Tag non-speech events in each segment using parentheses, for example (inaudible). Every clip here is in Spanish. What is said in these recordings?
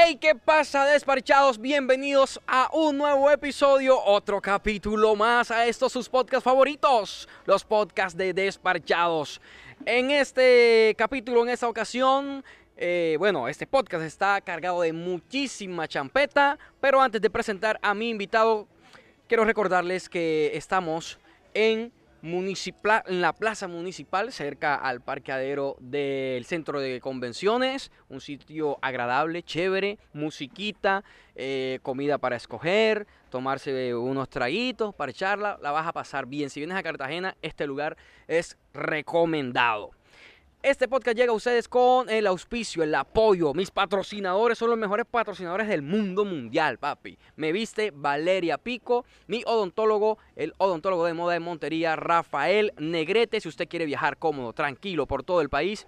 Hey, ¿qué pasa, desparchados? Bienvenidos a un nuevo episodio, otro capítulo más a estos sus podcasts favoritos, los podcasts de desparchados. En este capítulo, en esta ocasión, eh, bueno, este podcast está cargado de muchísima champeta, pero antes de presentar a mi invitado, quiero recordarles que estamos en municipal, en la plaza municipal, cerca al parqueadero del centro de convenciones. Un sitio agradable, chévere, musiquita, eh, comida para escoger, tomarse unos traguitos, para echarla. La vas a pasar bien. Si vienes a Cartagena, este lugar es recomendado. Este podcast llega a ustedes con el auspicio, el apoyo. Mis patrocinadores son los mejores patrocinadores del mundo mundial, papi. Me viste Valeria Pico, mi odontólogo, el odontólogo de moda de Montería, Rafael Negrete. Si usted quiere viajar cómodo, tranquilo por todo el país,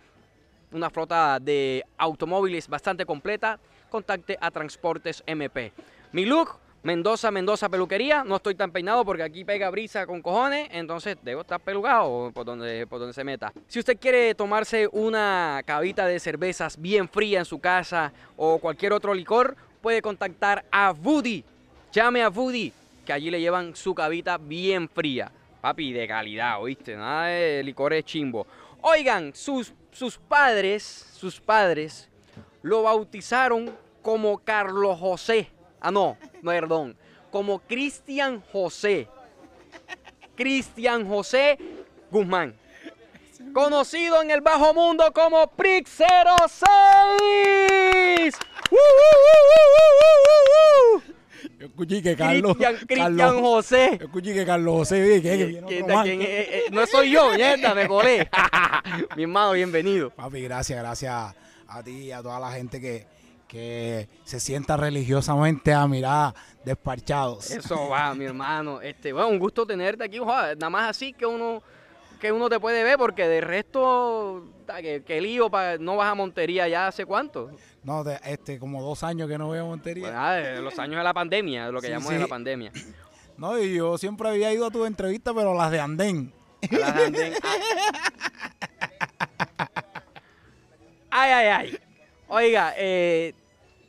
una flota de automóviles bastante completa, contacte a Transportes MP. Mi look, Mendoza, Mendoza Peluquería. No estoy tan peinado porque aquí pega brisa con cojones, entonces debo estar pelugado por donde, por donde se meta. Si usted quiere tomarse una cabita de cervezas bien fría en su casa o cualquier otro licor, puede contactar a Woody. Llame a Woody, que allí le llevan su cabita bien fría. Papi, de calidad, ¿oíste? Nada de licores chimbo. Oigan, sus, sus padres, sus padres, lo bautizaron como Carlos José. Ah, no, perdón. Como Cristian José. Cristian José Guzmán. Conocido en el bajo mundo como Prix 06. ¡Uh, uh, uh! Yo escuché que Carlos. Cristian, José. Yo escuché que Carlos José que, que ¿Quién- quién? Eh, eh, no soy yo, mierda, me colé. (laughs) Mi hermano, bienvenido. Papi, gracias, gracias a ti y a toda la gente que, que se sienta religiosamente a mirar despachados. Eso va, mi hermano. Este, bueno, un gusto tenerte aquí, joder, nada más así que uno que uno te puede ver porque de resto que, que lío pa- no vas a Montería ya hace cuánto. No, de- este, como dos años que no veo Montería. Pues de los años de la pandemia, de lo que Sí, llamamos de la pandemia. No, y yo siempre había ido a tu entrevista, pero las de Andén. A las anden- (laughs) Ay, ay, ay. Oiga, eh,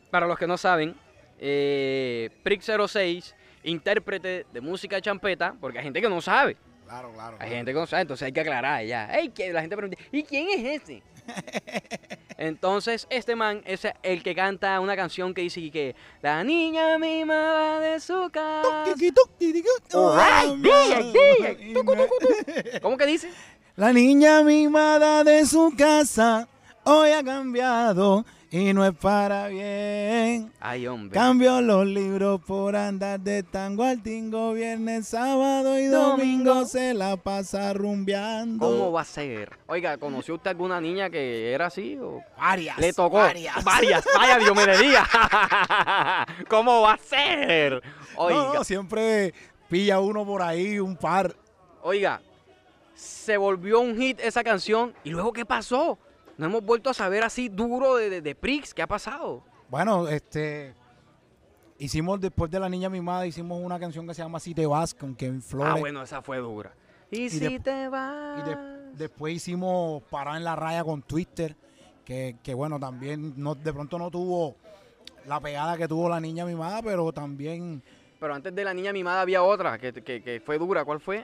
para los que no saben, eh, Prix 06, intérprete de música champeta, porque hay gente que no sabe. Claro, claro. Hay gente que no sabe, entonces hay que aclarar ya. Ey, que la gente pregunta, ¿y quién es ese? (laughs) entonces, este man es el que canta una canción que dice que la niña mimada de su casa. DJ, DJ. ¿Cómo que dice? La niña mimada de su casa hoy ha cambiado y no es para bien. Ay, hombre. Cambio los libros por andar de tango al tingo, viernes, sábado y domingo, Domingo. se la pasa rumbeando. ¿Cómo va a ser? Oiga, ¿conoció usted alguna niña que era así? O Varias. le tocó? Varias. Varias. Vaya, Dios me le diga. (laughs) ¿Cómo va a ser? Oiga. No, no, siempre pilla uno por ahí, un par. Oiga, se volvió un hit esa canción. ¿Y luego qué pasó? No hemos vuelto a saber así duro de, de, de Prix. ¿Qué ha pasado? Bueno, este. Hicimos después de La Niña Mimada, hicimos una canción que se llama Si te vas con Kevin Flores. Ah, bueno, esa fue dura. Y, si te vas. Y de- después hicimos Parar en la raya con Twister, que, que bueno, también no, de pronto no tuvo la pegada que tuvo la niña mimada, pero también Pero antes de la niña mimada había otra que, que- que fue dura. ¿Cuál fue?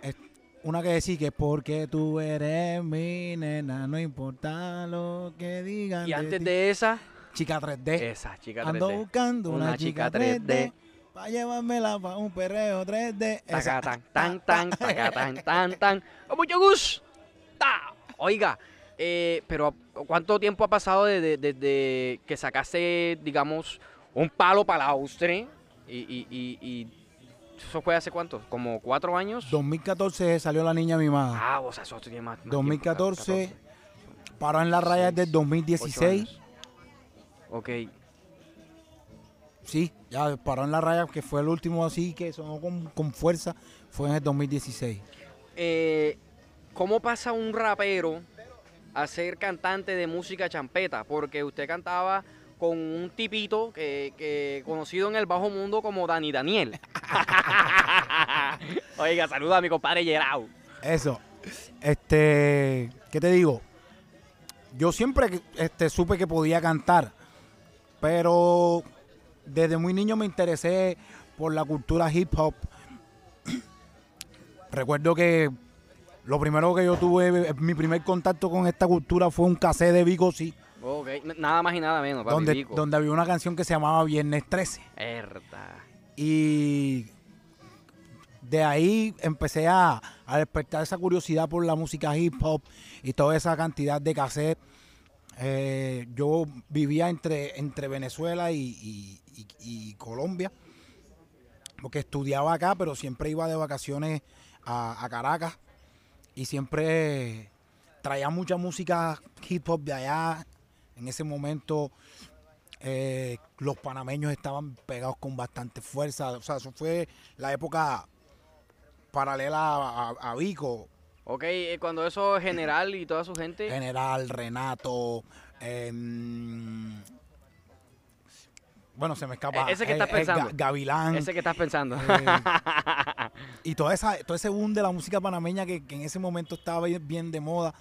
Una que decía que porque tú eres mi nena, no importa lo que digan. Y antes ti". de esa, Chica 3D. esa chica 3D. Ando buscando una, Una chica chica 3D, 3D. para llevármela para un perreo 3D. Esa- Tacatán, tan, tan, tacatán, tan, tan. ¡Con mucho gusto! Oiga, eh, pero ¿cuánto tiempo ha pasado desde de, de que sacaste, digamos, un palo para la Austria? Y, y, y, y eso fue hace cuánto? ¿Como cuatro años? 2014 salió la niña mimada. Ah, o sea, eso tiene más. más tiempo, 2014, 14, Paró en la raya desde ocho 2016. años. Ok. Sí, ya paró en la raya, que fue el último así que sonó con, con fuerza, fue en el 2016. eh, ¿cómo pasa un rapero a ser cantante de música champeta? Porque usted cantaba con un tipito que, que conocido en el bajo mundo como Dani Daniel. (laughs) Oiga, saluda a mi compadre Gerau. Eso. Este, ¿qué te digo? Yo siempre este, supe que podía cantar, Pero desde muy niño me interesé por la cultura hip hop. (clears throat) Recuerdo que lo primero que yo tuve, mi primer contacto con esta cultura fue un cassette de Vico sí, Ok, n- nada más y nada menos, papi, donde, Vico. donde había una canción que se llamaba Viernes 13. Herda. Y de ahí empecé a, a despertar esa curiosidad por la música hip hop y toda esa cantidad de cassette. Eh, yo vivía entre, entre Venezuela y, Colombia, porque estudiaba acá, pero siempre iba de vacaciones a Caracas y siempre traía mucha música hip hop de allá. En ese momento eh, los panameños estaban pegados con bastante fuerza. O sea, eso fue la época paralela a, a- a Vico, Ok, eh, cuando eso general y toda su gente. General, Renato. em, bueno, se me escapa. E- ese que estás pensando. Gavilán. Ese que estás pensando. eh, (laughs) y toda esa, todo ese boom de la música panameña que, que en ese momento estaba bien, de moda.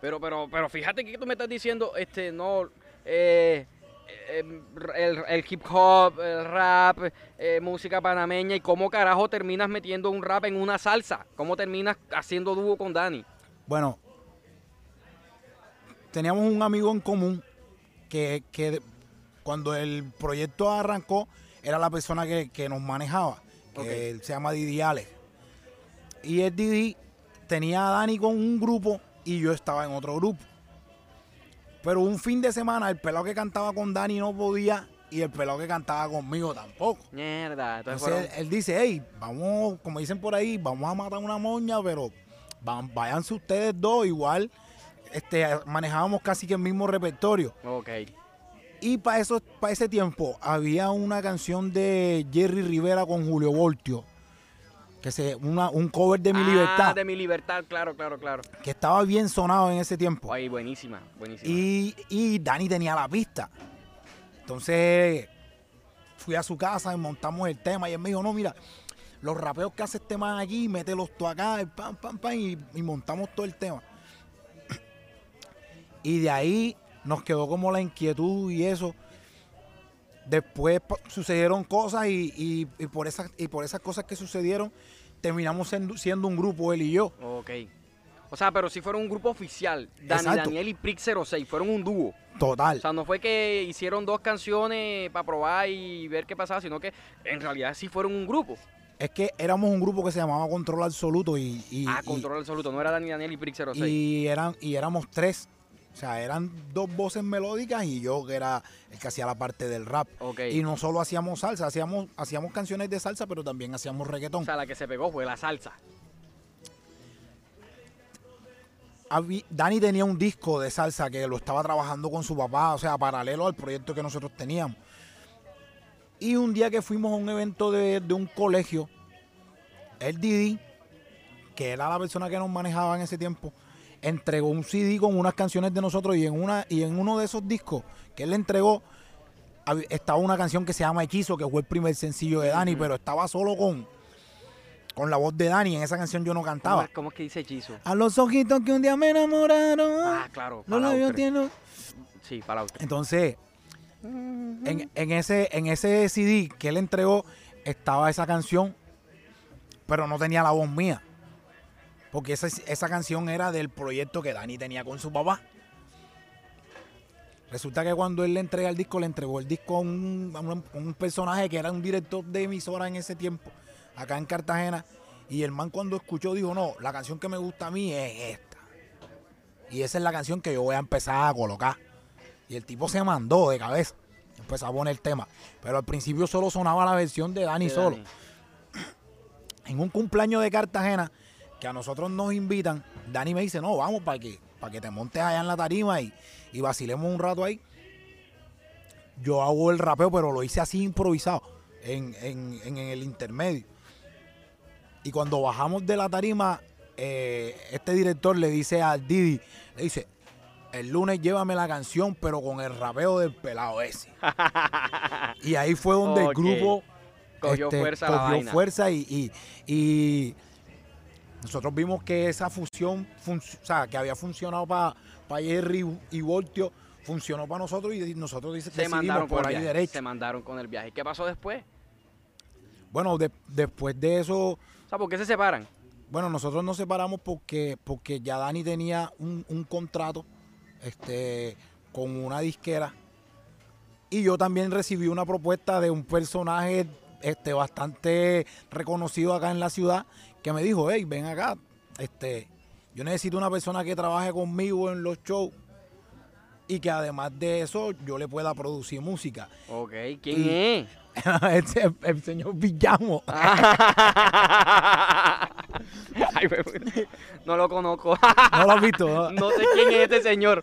Pero, pero, pero fíjate que tú me estás diciendo, este, no, eh, el, el hip hop, el rap, eh, música panameña y cómo carajo terminas metiendo un rap en una salsa, cómo terminas haciendo dúo con Dani. Bueno, teníamos un amigo en común que, que cuando el proyecto arrancó era la persona que, que nos manejaba, que él se llama Didi Alex. Y el Didi tenía a Dani con un grupo y yo estaba en otro grupo. Pero un fin de semana el pelado que cantaba con Dani no podía y el pelado que cantaba conmigo tampoco. Mierda, entonces él, él dice, hey, vamos, como dicen por ahí, vamos a matar una moña, pero van- váyanse ustedes dos, igual este, manejábamos casi que el mismo repertorio. Ok. Y para eso, para ese tiempo había una canción de Jerry Rivera con Julio Voltio, que se, una, un cover de Mi Ah, Libertad, de mi libertad, claro, claro, claro. que estaba bien sonado en ese tiempo. Ay, buenísima, buenísima. Y, y Dani tenía la pista. Entonces fui a su casa y montamos el tema y él me dijo, no, mira, los rapeos que hace este man aquí, mételos tú acá, y pam, pam, pam, y, y montamos todo el tema. (clears throat) Y de ahí nos quedó como la inquietud y eso. Después sucedieron cosas y, y- y por esas, y por esas cosas que sucedieron, terminamos siendo, siendo un grupo, él y yo. Ok. O sea, pero si fueron un grupo oficial, Dani Exacto. Daniel y Prick 06, fueron un dúo. Total. O sea, no fue que hicieron dos canciones para probar y ver qué pasaba, sino que en realidad sí fueron un grupo. Es que éramos un grupo que se llamaba Control Absoluto y, y, ah, y- control absoluto, no era Dani Daniel y Prick 06. y eran, y éramos tres. O sea, eran dos voces melódicas y yo que era el que hacía la parte del rap. ok. Y no solo hacíamos salsa, hacíamos, hacíamos canciones de salsa, pero también hacíamos reggaetón. O sea, la que se pegó fue la salsa. Dani tenía un disco de salsa que lo estaba trabajando con su papá, o sea, paralelo al proyecto que nosotros teníamos. Y un día que fuimos a un evento de, de un colegio, el Didi, que era la persona que nos manejaba en ese tiempo, entregó un CD con unas canciones de nosotros y en una y en uno de esos discos que él le entregó estaba una canción que se llama Hechizo, que fue el primer sencillo de Dani, pero estaba solo con, con la voz de Dani. En esa canción yo no ¿Cómo, cantaba. cómo es que dice hechizo? A los ojitos que un día me enamoraron. Ah, claro. los labios tienen. Sí, Palaustre. Entonces, en, en ese, en ese CD que él entregó estaba esa canción, pero no tenía la voz mía. Porque esa, esa canción era del proyecto que Dani tenía con su papá. Resulta que cuando él le entrega el disco, le entregó el disco a un, a un- a un personaje que era un director de emisora en ese tiempo, acá en Cartagena. Y el man cuando escuchó dijo, no, la canción que me gusta a mí es esta. Y esa es la canción que yo voy a empezar a colocar. Y el tipo se mandó de cabeza. Empezó a poner el tema. Pero al principio solo sonaba la versión de Dani De solo. Dani. En un cumpleaños de Cartagena, que a nosotros nos invitan, Dani me dice, no, vamos para que, para que te montes allá en la tarima y, y vacilemos un rato ahí. Yo hago el rapeo, pero lo hice así improvisado, en, en- en el intermedio. Y cuando bajamos de la tarima, eh, este director le dice a Didi, le dice, el lunes llévame la canción, pero con el rapeo del pelado ese. (laughs) y ahí fue donde el grupo Cogió este, fuerza la vaina. fuerza y, y- y nosotros vimos que esa fusión, o sea, que había funcionado para Jerry y Voltio, funcionó para nosotros y nosotros dice, Se mandaron por ahí viaje. derecho. Se mandaron con el viaje. ¿Qué pasó después? Bueno, de- después de eso, O sea, ¿por qué se separan? bueno, nosotros nos separamos porque, porque ya Dani tenía un, un contrato este, con una disquera y yo también recibí una propuesta de un personaje este, bastante reconocido acá en la ciudad que me dijo, hey, ven acá, este, yo necesito una persona que trabaje conmigo en los shows y que además de eso yo le pueda producir música. Ok, ¿quién Y- es? (laughs) Es el señor Villamo. (laughs) Ay, no lo conozco. ¿No lo has visto? no? (laughs) No sé quién es este señor.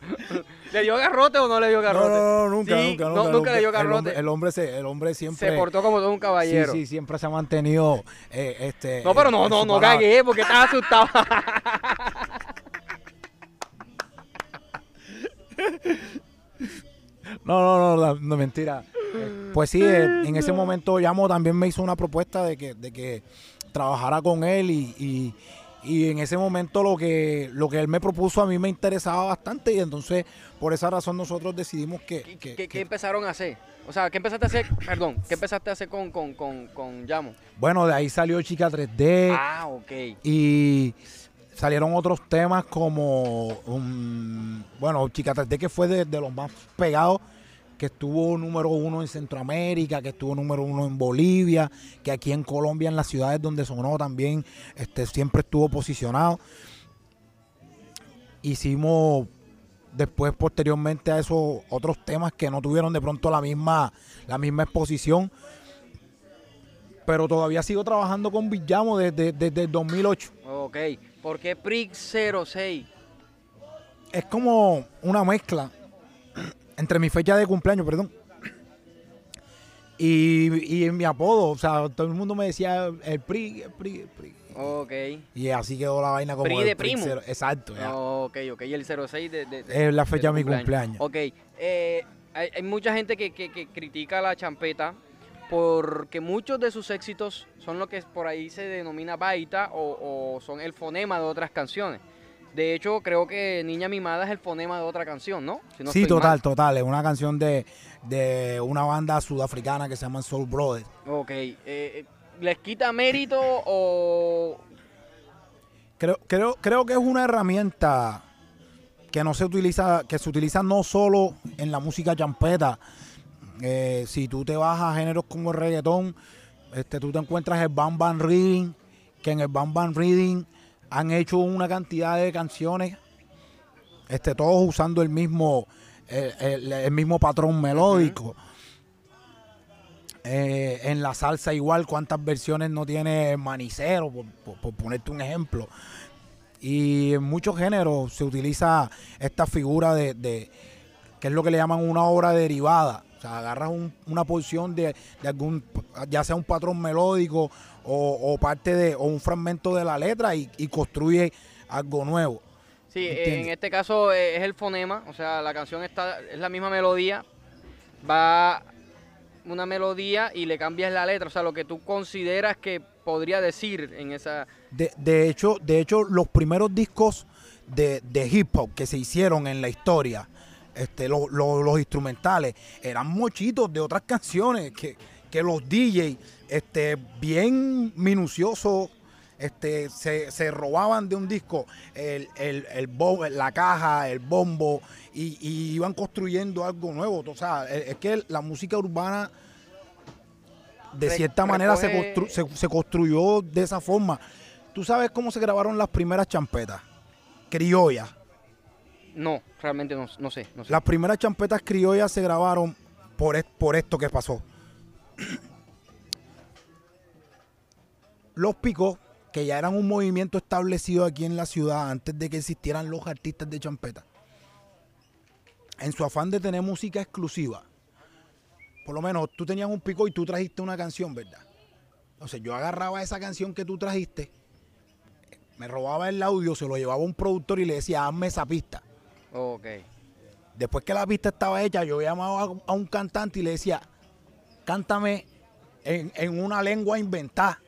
¿Le dio garrote o no le dio garrote? no, no, nunca, Sí, nunca, nunca. nunca le dio El hombre- garrote. El hombre, se, el hombre siempre. Se portó como todo un caballero. Sí, sí, siempre se ha mantenido. eh, este, No, pero no, no, no cagué porque estaba asustado. No, no, no, no, no, mentira. Pues sí, eh, en ese momento Yamo también me hizo una propuesta de que, de que trabajara con él y, y- y en ese momento lo que, lo que él me propuso a mí me interesaba bastante y entonces por esa razón nosotros decidimos que... ¿Qué, que- empezaron a hacer? O sea, ¿qué empezaste a hacer? Perdón, ¿qué empezaste a hacer con, con, con, con Yamo? bueno, de ahí salió Chica 3D. Ah, ok. Y salieron otros temas como, um, bueno, Chica 3D que fue de, de los más pegados, que estuvo número uno en Centroamérica, que estuvo número uno en Bolivia, que aquí en Colombia, en las ciudades donde sonó también, este, siempre estuvo posicionado. Hicimos después, posteriormente a esos otros temas que no tuvieron de pronto la misma, la misma exposición. Pero todavía sigo trabajando con Villamo desde, desde el 2008. Ok. ¿Por qué Prix 06? es como una mezcla entre mi fecha de cumpleaños, perdón, y, y mi apodo. O sea, todo el mundo me decía el PRI, el PRI, el PRI. Ok. Y así quedó la vaina como PRI el de primo. cero. Exacto, ya. Ok, ok. Y el 06 de, de- Es la fecha de mi cumpleaños. Ok. eh, hay, hay mucha gente que, que- que critica a la champeta porque muchos de sus éxitos son lo que por ahí se denomina baita o, o son el fonema de otras canciones. De hecho, creo que Niña Mimada es el fonema de otra canción, ¿no? Si no sí, total, mal. total. Es una canción de, de una banda sudafricana que se llama Soul Brothers. Ok. eh, eh, ¿Les quita mérito o...? Creo, creo, creo que es una herramienta que no se utiliza, que se utiliza no solo en la música champeta. Eh, si tú te vas a géneros como el reggaetón, este, tú te encuentras el Bam Bam Reading, que en el Bam Bam Reading han hecho una cantidad de canciones, este, todos usando el mismo, el, mismo patrón melódico. Eh, en la salsa igual, cuántas versiones no tiene manicero, por, ponerte un ejemplo. Y en muchos géneros se utiliza esta figura de, de- que es lo que le llaman una obra derivada. O sea, agarras un- una porción de, de algún, ya sea un patrón melódico o, o parte de, o un fragmento de la letra y, y construye algo nuevo. Sí, en este caso eh, es el fonema, o sea, la canción está, es la misma melodía, va una melodía y le cambias la letra, o sea, lo que tú consideras que podría decir en esa... De, de hecho, de hecho, los primeros discos de, de hip hop que se hicieron en la historia, este, lo- lo- los instrumentales, eran mochitos de otras (laughs) canciones que, que los DJ, este, bien minuciosos, este, se, se robaban de un disco el, el, el bo- la caja, el bombo, y, y iban construyendo algo nuevo. O sea, es que la música urbana de Re- cierta manera se, constru- se, se construyó de esa forma. ¿Tú sabes cómo se grabaron las primeras champetas? Criollas. No, realmente no, no sé, no sé. Las primeras champetas criollas se grabaron por, por esto que pasó. (clears throat) Los picos, que ya eran un movimiento establecido aquí en la ciudad antes de que existieran los artistas de champeta, en su afán de tener música exclusiva, por lo menos tú tenías un pico y tú trajiste una canción, ¿verdad? Entonces yo agarraba esa canción que tú trajiste, me robaba el audio, se lo llevaba a un productor y le decía, hazme esa pista. Ok. Después que la pista estaba hecha, yo llamaba a, a un cantante y le decía, cántame en, en una lengua inventada.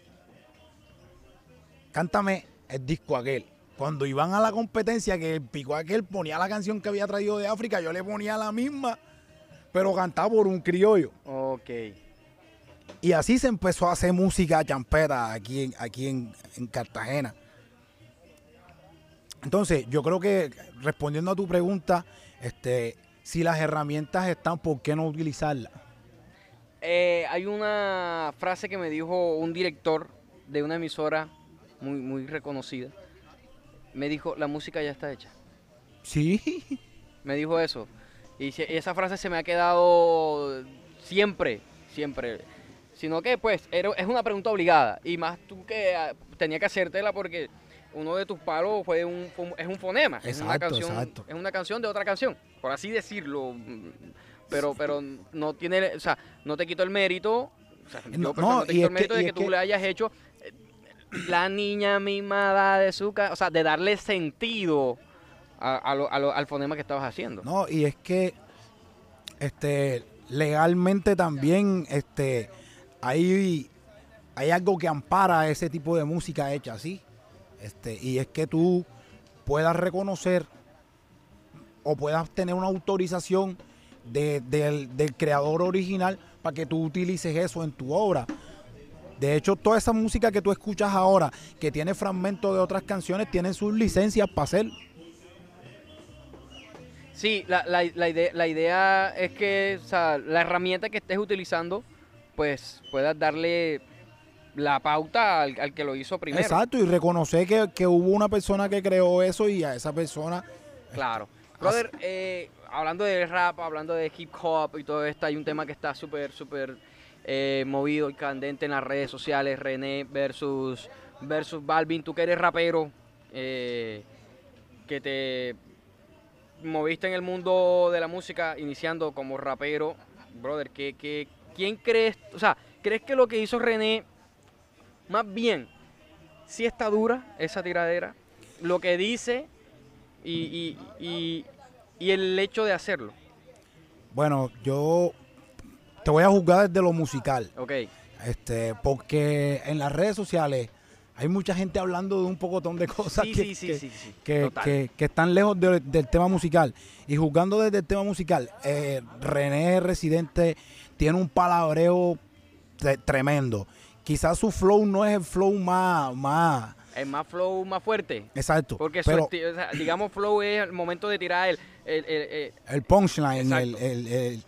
Cántame el disco aquel. cuando iban a la competencia, que el pico aquel ponía la canción que había traído de África, yo le ponía la misma, pero cantaba por un criollo. Ok. Y así se empezó a hacer música champeta aquí, en, aquí en, en Cartagena. Entonces, yo creo que respondiendo a tu pregunta, este, si las herramientas están, ¿por qué no utilizarlas? Eh, hay una frase que me dijo un director de una emisora muy, muy reconocida. Me dijo, la música ya está hecha. Sí. Me dijo eso. Y esa frase se me ha quedado siempre, siempre. Sino que, pues, era- es una pregunta obligada. Y más tú que ah, tenía que hacértela porque uno de tus palos fue un, fue un- es un fonema. es, una Exacto, canción, exacto. es una canción de otra canción, por así decirlo. Pero, pero no tiene, o sea, no te quito el mérito. O sea, No, yo no, no, te quito el mérito que- de que tú que- le hayas hecho eh, la niña mimada de su casa. O sea, de darle sentido a- a lo- a lo- al fonema que estabas haciendo. No, y es que este legalmente también este hay, hay algo que ampara ese tipo de música hecha así. Este, y es que tú puedas reconocer o puedas tener una autorización de- del, del creador original para que tú utilices eso en tu obra. De hecho, toda esa música que tú escuchas ahora, que tiene fragmentos de otras canciones, tienen sus licencias para hacer. Sí, la, la, la idea, la idea es que o sea, la herramienta que estés utilizando, pues puedas darle la pauta al, al que lo hizo primero. Exacto, y reconocer que, que hubo una persona que creó eso y a esa persona. Claro. Brother, eh, hablando de rap, hablando de hip hop y todo esto, hay un tema que está súper, súper eh, movido y candente en las redes sociales. René versus, versus Balvin. Tú que eres rapero, eh, que te moviste en el mundo de la música iniciando como rapero. Brother, ¿qué, qué, quién crees? O sea, ¿crees que lo que hizo René, más bien, sí está dura esa tiradera? Lo que dice y, y, y, y el hecho de hacerlo. Bueno, yo te voy a juzgar desde lo musical. Ok. Este, porque en las redes sociales hay mucha gente hablando de un pocotón de cosas Sí, que, sí, sí, que- sí, sí. que- que- están lejos de- del tema musical. Y juzgando desde el tema musical, eh, René Residente tiene un palabreo tre- tremendo. Quizás su flow no es el flow más, más Es más flow, más fuerte. exacto. Porque pero digamos flow es el momento de tirar el, el, el- el- el punchline, el,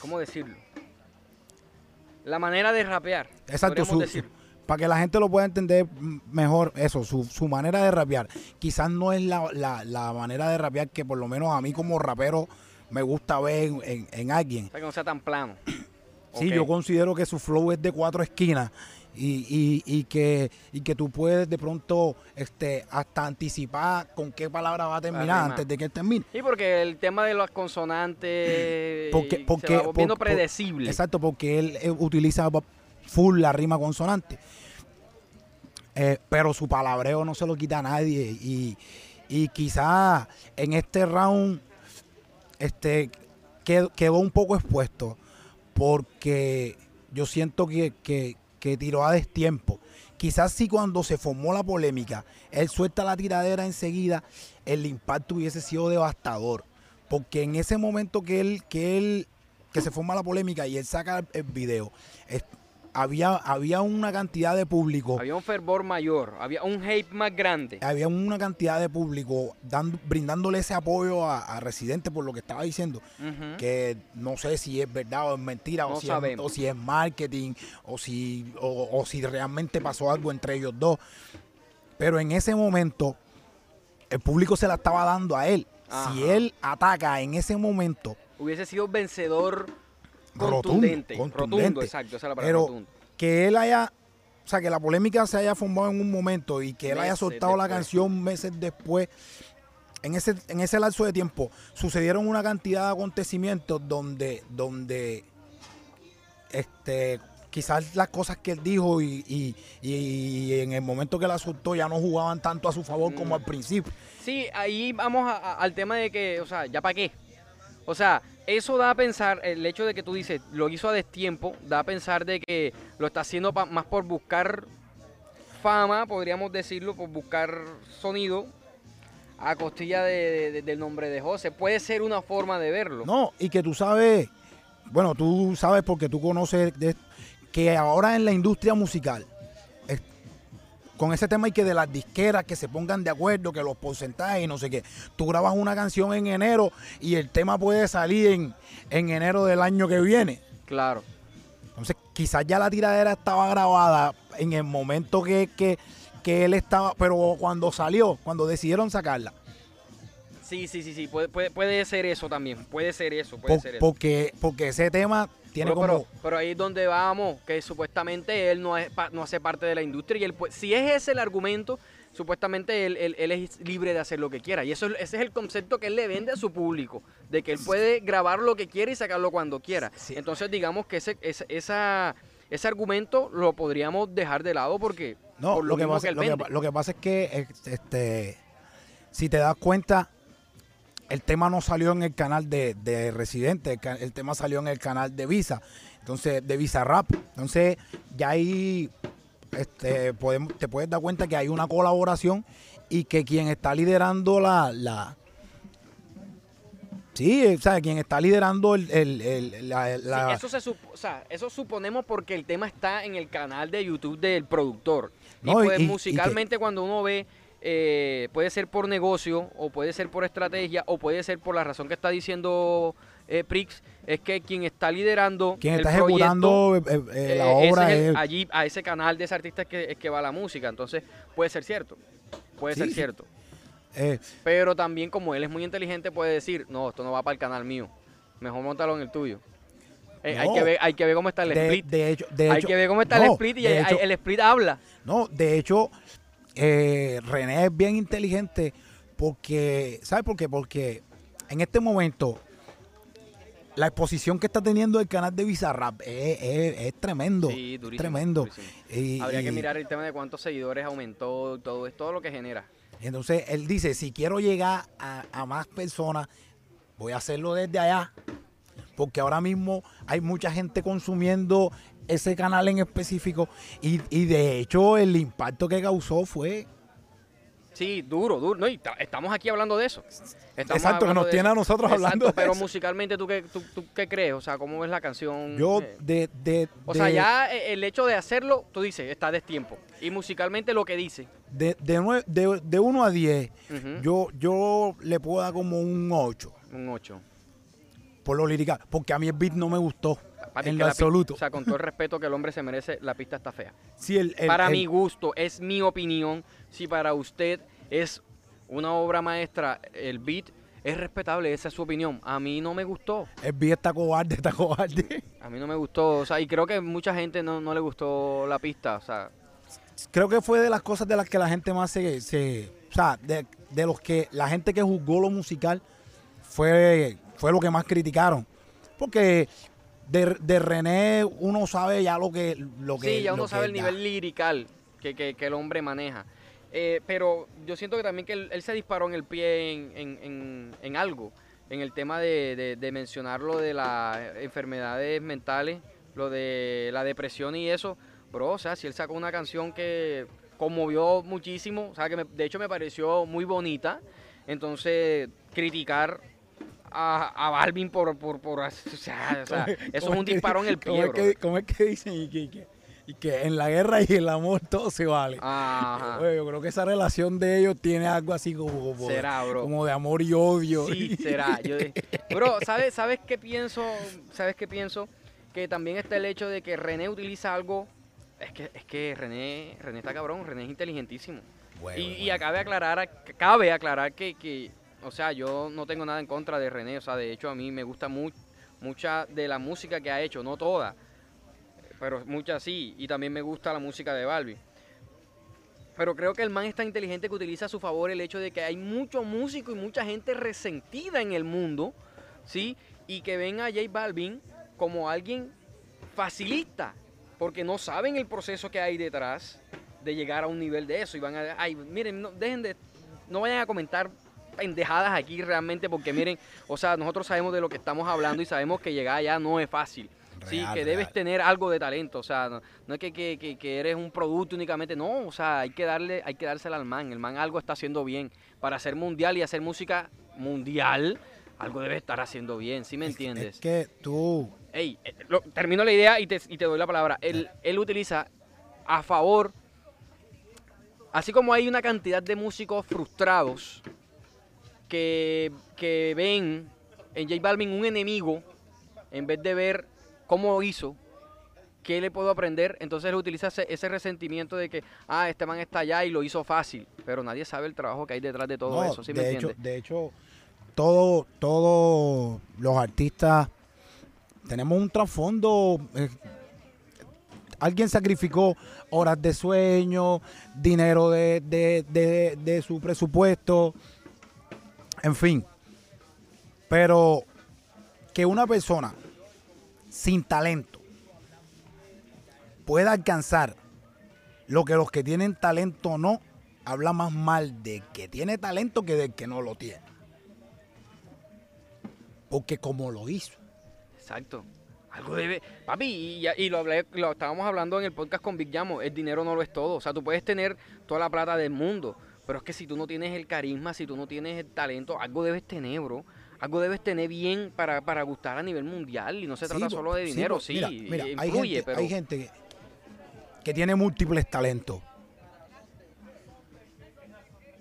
¿cómo decirlo? La manera de rapear. Exacto, su- decir. para que la gente lo pueda entender mejor, eso, su, su manera de rapear. Quizás no es la, la- la manera de rapear que por lo menos a mí como rapero me gusta ver en, en- en alguien. Para que no sea tan plano. Sí, yo considero que su flow es de cuatro esquinas y, y- y que, y que tú puedes de pronto este, hasta anticipar con qué palabra va a terminar antes de que termine. Sí, porque el tema de las consonantes (clears throat) Porque- se porque- va volviendo por- por- predecible. Exacto, porque él eh, utiliza full la rima consonante. Eh, pero su palabreo no se lo quita a nadie. Y, y quizás en este round este, qued- quedó un poco expuesto. Porque yo siento que, que- que tiró a destiempo. Quizás si cuando se formó la polémica, él suelta la tiradera enseguida, el impacto hubiese sido devastador. Porque en ese momento que él, que él, que se forma la polémica y él saca el video, había, había una cantidad de público, había, Había un fervor mayor, había un hate más grande. una cantidad de público dando, brindándole ese apoyo a, a Residente por lo que estaba diciendo, que no sé si es verdad o es mentira, No o, si es, o si es marketing, o si, o, o si realmente pasó algo entre ellos dos. Pero en ese momento, el público se la estaba dando a él. Si él ataca en ese momento, Hubiese sido vencedor Rotundo, contundente. contundente. Rotundo, exacto, esa es la palabra. Pero rotundo. que él haya, o sea, que la polémica se haya formado en un momento y que él haya soltado la canción meses después, en ese, en ese lapso de tiempo sucedieron una cantidad de acontecimientos donde, donde este, quizás las cosas que él dijo y, y- y en el momento que la soltó ya no jugaban tanto a su favor como Mm. al principio. Sí, ahí vamos a- a- al tema de que, o sea, ¿ya para qué? O sea, eso da a pensar, el hecho de que tú dices, lo hizo a destiempo, da a pensar de que lo está haciendo más por buscar fama, podríamos decirlo, por buscar sonido, a costilla de- de- del nombre de José. Puede ser una forma de verlo. No, y que tú sabes, bueno, tú sabes porque tú conoces que ahora en la industria musical, con ese tema y que de las disqueras que se pongan de acuerdo, que los porcentajes y no sé qué, tú grabas una canción en enero y el tema puede salir en, en enero del año que viene. Claro. Entonces, quizás ya la tiradera estaba grabada en el momento que, que, que él estaba, pero cuando salió, cuando decidieron sacarla, Sí, sí, sí, sí. Puede, puede, puede ser eso también. Puede ser eso. Puede ser eso. porque, porque ese tema tiene pero, como... pero, pero ahí es donde vamos, que supuestamente él no, es, no hace parte de la industria y él si es ese el argumento, supuestamente él, él- él es libre de hacer lo que quiera. Y eso es- ese es el concepto que él le vende a su público, de que él puede grabar lo que quiera y sacarlo cuando quiera. Sí. Entonces digamos que ese, ese, esa, ese argumento lo podríamos dejar de lado porque No, por lo, que pasa, lo, que, lo pasa es que, este, si te das cuenta, el tema no salió en el canal de, de Residente, el, tema salió en el canal de Visa, entonces, de Visa Rap. Entonces, ya ahí este, podemos, te puedes dar cuenta que hay una colaboración y que quien está liderando la... la sí, o sea, quien está liderando el, el- el- la- Sí, eso, se supo- o sea, eso suponemos porque el tema está en el canal de YouTube del productor. No, y pues y- y que- musicalmente cuando uno ve, eh, puede ser por negocio, o puede ser por estrategia, o puede ser por la razón que está diciendo eh, Prix, es que quien está liderando quien está proyecto, ejecutando eh, eh, la obra es el- es... allí a ese canal de ese artista es que, es que va la música. Entonces puede ser cierto, puede Sí, ser sí. cierto. Pero también como él es muy inteligente puede decir, no, esto no va para el canal mío, mejor montalo en el tuyo. Eh, hay, que ver, hay que ver cómo está el de, split. de hecho, de hay hecho- que ver cómo está el split y de el, hecho- el split habla. No, de hecho, eh, René es bien inteligente porque, ¿sabes por qué? Porque en este momento la exposición que está teniendo el canal de Bizarrap es, es- es tremendo. Sí, es durísimo, tremendo. durísimo. Y- Habría que mirar el tema de cuántos seguidores aumentó, todo es todo lo que genera. Entonces él dice, si quiero llegar a, a más personas, voy a hacerlo desde allá. Porque ahora mismo hay mucha gente consumiendo ese canal en específico. Y, y de hecho el impacto que causó fue... Sí, duro, duro. No, y ta- estamos aquí hablando de eso. Estamos Exacto, que nos tiene a nosotros Exacto, hablando de pero eso. musicalmente, ¿tú qué, tú, tú qué crees? O sea, ¿cómo ves la canción? Yo Eh, de... de o de- sea, ya eh, el hecho de hacerlo, tú dices, está de tiempo. Y musicalmente lo que dice. De, de, nue- de, de 1 a 10, Ujú, yo, yo le puedo dar como un 8 Un 8. por lo lirical, porque a mí el beat no me gustó En lo absoluto. O sea, con todo el respeto que el hombre se merece, la pista está fea. Sí, el- el- para el- mi gusto, es mi opinión. Si para usted es una obra maestra, el beat es respetable, esa es su opinión. A mí no me gustó. el beat está cobarde, está cobarde. A mí no me gustó. O sea, y creo que mucha gente no, no le gustó la pista. O sea, Creo que fue de las cosas de las que la gente más se... se- o sea, de, de los que la gente que juzgó lo musical fue, fue lo que más criticaron. Porque de, de René uno sabe ya lo que... Lo que sí, ya uno sabe el da. nivel lirical que, que- que el hombre maneja. Eh, pero yo siento que también que él, él se disparó en el pie en, en- en- en algo, en el tema de, de- de mencionar lo de las enfermedades mentales, lo de la depresión y eso. Bro, o sea, si él sacó una canción que conmovió muchísimo, o sea, que me- de hecho me pareció muy bonita, entonces criticar a, a Balvin por, por, por- o sea, o sea, eso es ¿Cómo un disparo en el ¿cómo pie, es, que, bro. cómo es que dicen? Y que, y que- y que en la guerra y el amor todo se vale. Ajá. Yo creo que esa relación de ellos tiene algo así como, como, de, Será, bro. como de amor y odio. Sí, (laughs) será. Yo Bro, ¿sabes, ¿sabes qué pienso? ¿Sabes qué pienso? Que también está el hecho de que René utiliza algo. Es que, es que René, René está cabrón, René es inteligentísimo. Bueno, y, y acabe aclarar, cabe aclarar que, que, o sea, yo no tengo nada en contra de René. O sea, de hecho a mí me gusta mu- mucha de la música que ha hecho, no toda, pero mucha sí. Y también me gusta la música de Balbi. Pero creo que el man es tan inteligente que utiliza a su favor el hecho de que hay mucho músico y mucha gente resentida en el mundo, ¿sí? Y que ven a J Balvin como alguien facilista, porque no saben el proceso que hay detrás de llegar a un nivel de eso. Y van a, ay, miren, no, dejen de, no vayan a comentar pendejadas aquí realmente, porque miren, o sea, nosotros sabemos de lo que estamos hablando y sabemos que llegar allá no es fácil. sí, Real, que debes tener algo de talento, o sea, no, no es que, que- que- eres un producto únicamente, no, o sea, hay que darle, hay que dársela al man, el man algo está haciendo bien, para hacer mundial y hacer música mundial, algo debe estar haciendo bien, ¿sí me entiendes? Es que tú, Ey, eh, lo- termino la idea y te, y te doy la palabra. Él, él utiliza a favor, así como hay una cantidad de músicos frustrados que, que ven en J Balvin un enemigo en vez de ver cómo hizo, qué le puedo aprender, entonces él utiliza ese, ese resentimiento de que, ah, este man está allá y lo hizo fácil, pero nadie sabe el trabajo que hay detrás de todo no, eso, ¿sí me de hecho, entiendes? de hecho, todo, todos los artistas tenemos un trasfondo. eh, alguien sacrificó horas de sueño, dinero de, de- de- de su presupuesto, en fin. Pero que una persona sin talento pueda alcanzar lo que los que tienen talento no, habla más mal de que tiene talento que del que no lo tiene. Porque como lo hizo. Exacto. Algo debe. Papi, y, y lo, hablé, lo estábamos hablando en el podcast con Big Llamo. El dinero no lo es todo. O sea, tú puedes tener toda la plata del mundo. Pero es que si tú no tienes el carisma, si tú no tienes el talento, algo debes tener, bro. Algo debes tener bien para, para gustar a nivel mundial. Y no se trata solo de dinero, po- sí. Mira, mira, hay gente, pero. hay gente que, que tiene múltiples talentos.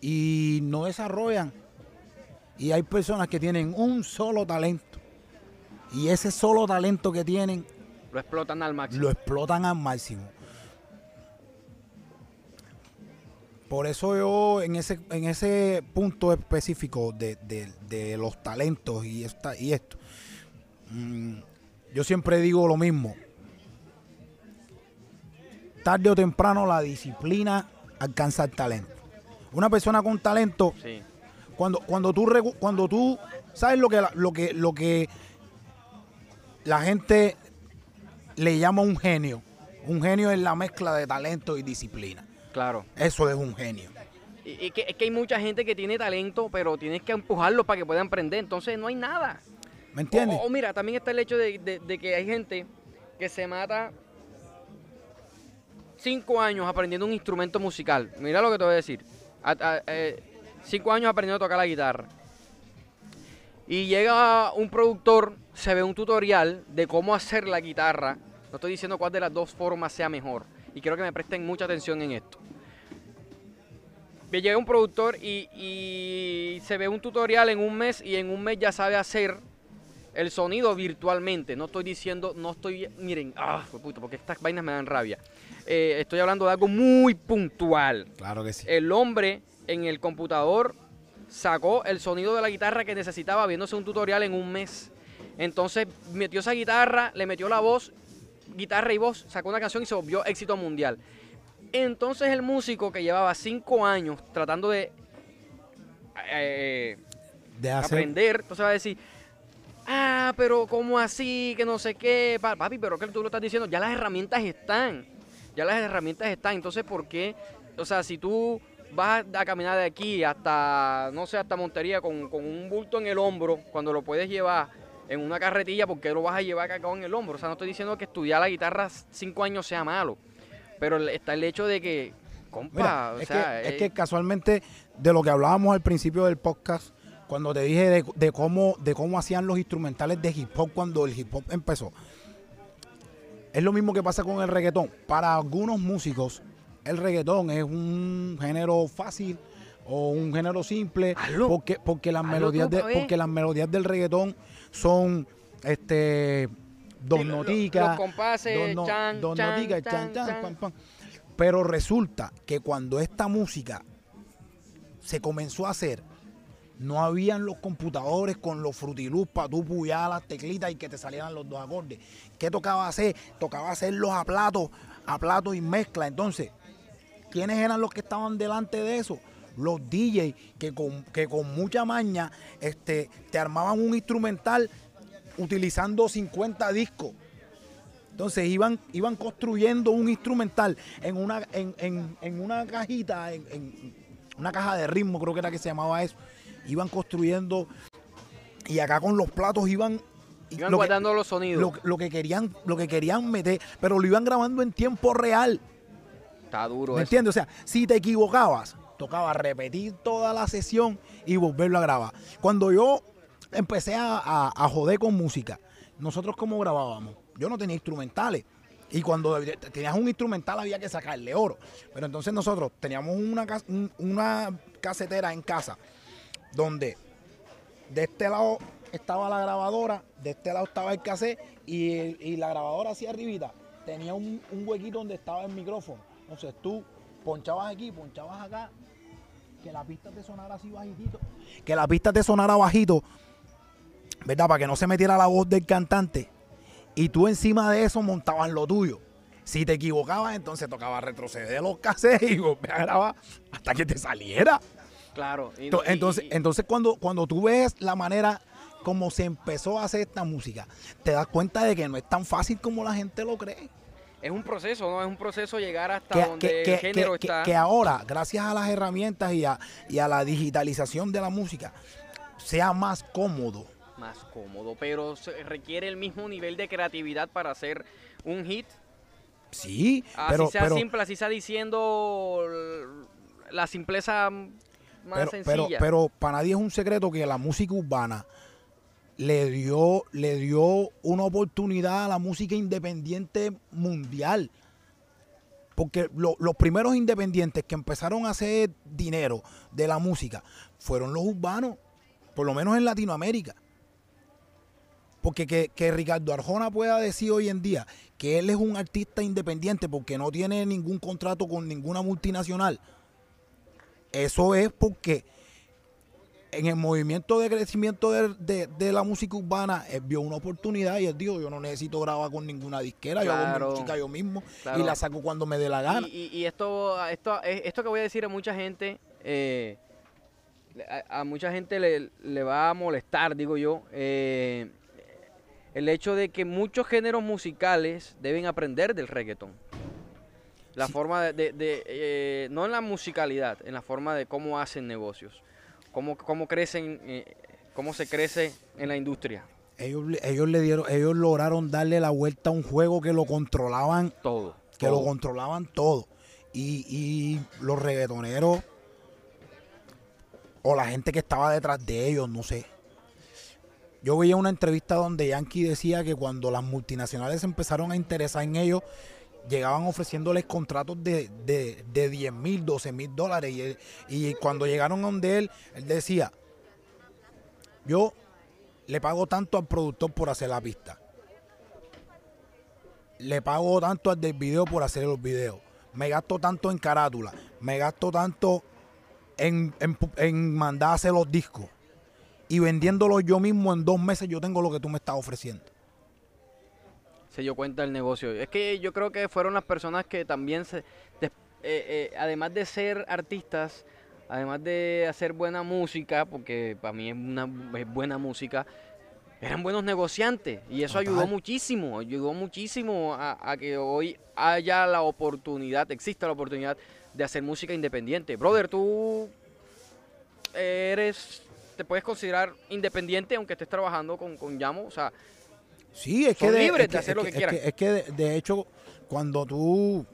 Y no desarrollan. Y hay personas que tienen un solo talento. Y ese solo talento que tienen Lo explotan al máximo. lo explotan al máximo. Por eso yo en ese, en ese punto específico de, de- de los talentos y, esta, y esto, mm, yo siempre digo lo mismo. Tarde o temprano la disciplina alcanza el talento. Una persona con talento Sí. cuando, cuando tú cuando tú sabes lo que lo que lo que la gente le llama un genio. Un genio es la mezcla de talento y disciplina. Claro. Eso es un genio. Y, y que, es que hay mucha gente que tiene talento, pero tienes que empujarlo para que puedan aprender. Entonces no hay nada. ¿Me entiendes? O, o mira, también está el hecho de, de- de que hay gente que se mata cinco años aprendiendo un instrumento musical. Mira lo que te voy a decir. A- a- eh, cinco años aprendiendo a tocar la guitarra. Y llega un productor, se ve un tutorial de cómo hacer la guitarra. No estoy diciendo cuál de las dos formas sea mejor. Y quiero que me presten mucha atención en esto. Me llega un productor y, y se ve un tutorial en un mes y en un mes ya sabe hacer el sonido virtualmente. No estoy diciendo, no estoy, miren, ah, puto, porque estas vainas me dan rabia. Eh, estoy hablando de algo muy puntual. Claro que sí. El hombre en el computador sacó el sonido de la guitarra que necesitaba viéndose un tutorial en un mes. Entonces metió esa guitarra, le metió la voz, guitarra y voz, sacó una canción y se volvió éxito mundial. Entonces el músico que llevaba cinco años tratando de eh, de hacer aprender, entonces va a decir, ah, pero ¿cómo así? Que no sé qué. Pa- Papi, pero que tú lo estás diciendo, ya las herramientas están. Ya las herramientas están. Entonces, ¿por qué? O sea, si tú vas a caminar de aquí hasta, no sé, hasta Montería con, con un bulto en el hombro, cuando lo puedes llevar en una carretilla, ¿por qué lo vas a llevar cargado en el hombro? O sea, no estoy diciendo que estudiar la guitarra cinco años sea malo. Pero está el hecho de que, compa, Mira, o es, sea, que, es eh, que casualmente de lo que hablábamos al principio del podcast, cuando te dije de, de cómo, de cómo hacían los instrumentales de hip hop cuando el hip hop empezó, es lo mismo que pasa con el reggaetón. Para algunos músicos, el reggaetón es un género fácil o un género simple, porque, porque, las melodías de, porque las melodías del reggaetón son este dos Sí, noticas, los compases, dos, no- chan, dos chan, noticas, chan, chan, chan, chan. pam, pam. Pero resulta que cuando esta música se comenzó a hacer, no habían los computadores con los frutiluz para tú puyar las teclitas y que te salieran los dos acordes. ¿Qué tocaba hacer? Tocaba hacerlos a plato, a plato y mezcla. Entonces, ¿quiénes eran los que estaban delante de eso? Los DJs que con, que con mucha maña este, te armaban un instrumental utilizando 50 discos. Entonces iban, iban construyendo un instrumental en una, en, en- en una cajita, en, en una caja de ritmo, creo que era que se llamaba eso. Iban construyendo y acá con los platos iban Iban lo que- guardando los sonidos. lo, lo que querían, lo que querían meter, pero lo iban grabando en tiempo real. Está duro ¿Me eso. entiendes? O sea, si te equivocabas, tocaba repetir toda la sesión y volverlo a grabar. Cuando yo empecé a, a- joder con música, nosotros cómo grabábamos, yo no tenía instrumentales. Y cuando tenías un instrumental había que sacarle oro. Pero entonces nosotros teníamos una, una casetera en casa donde de este lado estaba la grabadora, de este lado estaba el cassette y, y la grabadora hacia arribita tenía un, un huequito donde estaba el micrófono. Entonces tú ponchabas aquí, ponchabas acá, que la pista te sonara así bajitito. Que la pista te sonara bajito, ¿verdad? Para que no se metiera la voz del cantante. Y tú encima de eso montabas lo tuyo. Si te equivocabas, entonces tocaba retroceder los cassettes y volver a grabar hasta que te saliera. Claro. y- Ento- y- Entonces, y- entonces cuando, cuando tú ves la manera como se empezó a hacer esta música, te das cuenta de que no es tan fácil como la gente lo cree. Es un proceso, ¿no? Es un proceso llegar hasta Que, donde que- el que- género que- está. que ahora, gracias a las herramientas y a, y a la digitalización de la música, sea más cómodo. más cómodo, pero se requiere el mismo nivel de creatividad para hacer un hit. Sí, Así pero, sea pero, simple, así sea diciendo la simpleza más pero, sencilla. pero, pero para nadie es un secreto que la música urbana le dio, le dio una oportunidad a la música independiente mundial. Porque lo- los primeros independientes que empezaron a hacer dinero de la música fueron los urbanos, por lo menos en Latinoamérica. Porque que, que Ricardo Arjona pueda decir hoy en día que él es un artista independiente porque no tiene ningún contrato con ninguna multinacional, eso es porque en el movimiento de crecimiento de, de- de la música urbana, él vio una oportunidad y él dijo, yo no necesito grabar con ninguna disquera, yo hago mi música yo mismo Claro. y la saco cuando me dé la gana. Y, y- y esto, esto, eh, esto que voy a decir a mucha gente, eh, a, a mucha gente le, le va a molestar, digo yo, eh, el hecho de que muchos géneros musicales deben aprender del reggaetón. La Sí. forma de, de- de, eh, no en la musicalidad, en la forma de cómo hacen negocios, cómo, cómo crecen, eh, cómo se crece en la industria, Ellos, ellos le dieron, ellos lograron darle la vuelta a un juego que lo controlaban, todo. que lo controlaban todo. Y, y los reggaetoneros o la gente que estaba detrás de ellos, no sé. Yo veía una entrevista donde Yankee decía que cuando las multinacionales empezaron a interesar en ellos, llegaban ofreciéndoles contratos de, de, de 10 mil, 12 mil dólares. Y, y cuando llegaron a donde él, él decía, yo le pago tanto al productor por hacer la pista. Le pago tanto al del video por hacer los videos. Me gasto tanto en carátula. Me gasto tanto en, en, en mandar a hacer los discos. Y vendiéndolos yo mismo en dos meses yo tengo lo que tú me estás ofreciendo. Se dio cuenta del negocio. Es que yo creo que fueron las personas que también, se, eh, eh, además de ser artistas, además de hacer buena música, porque para mí es una es buena música, eran buenos negociantes y eso ayudó muchísimo, ayudó muchísimo a, a que hoy haya la oportunidad, exista la oportunidad de hacer música independiente. Brother, tú eres, te puedes considerar independiente aunque estés trabajando con, con Yamo, o sea, Sí, es Son que de, es de hacer lo que es quieran. Es que, de, de hecho, cuando tú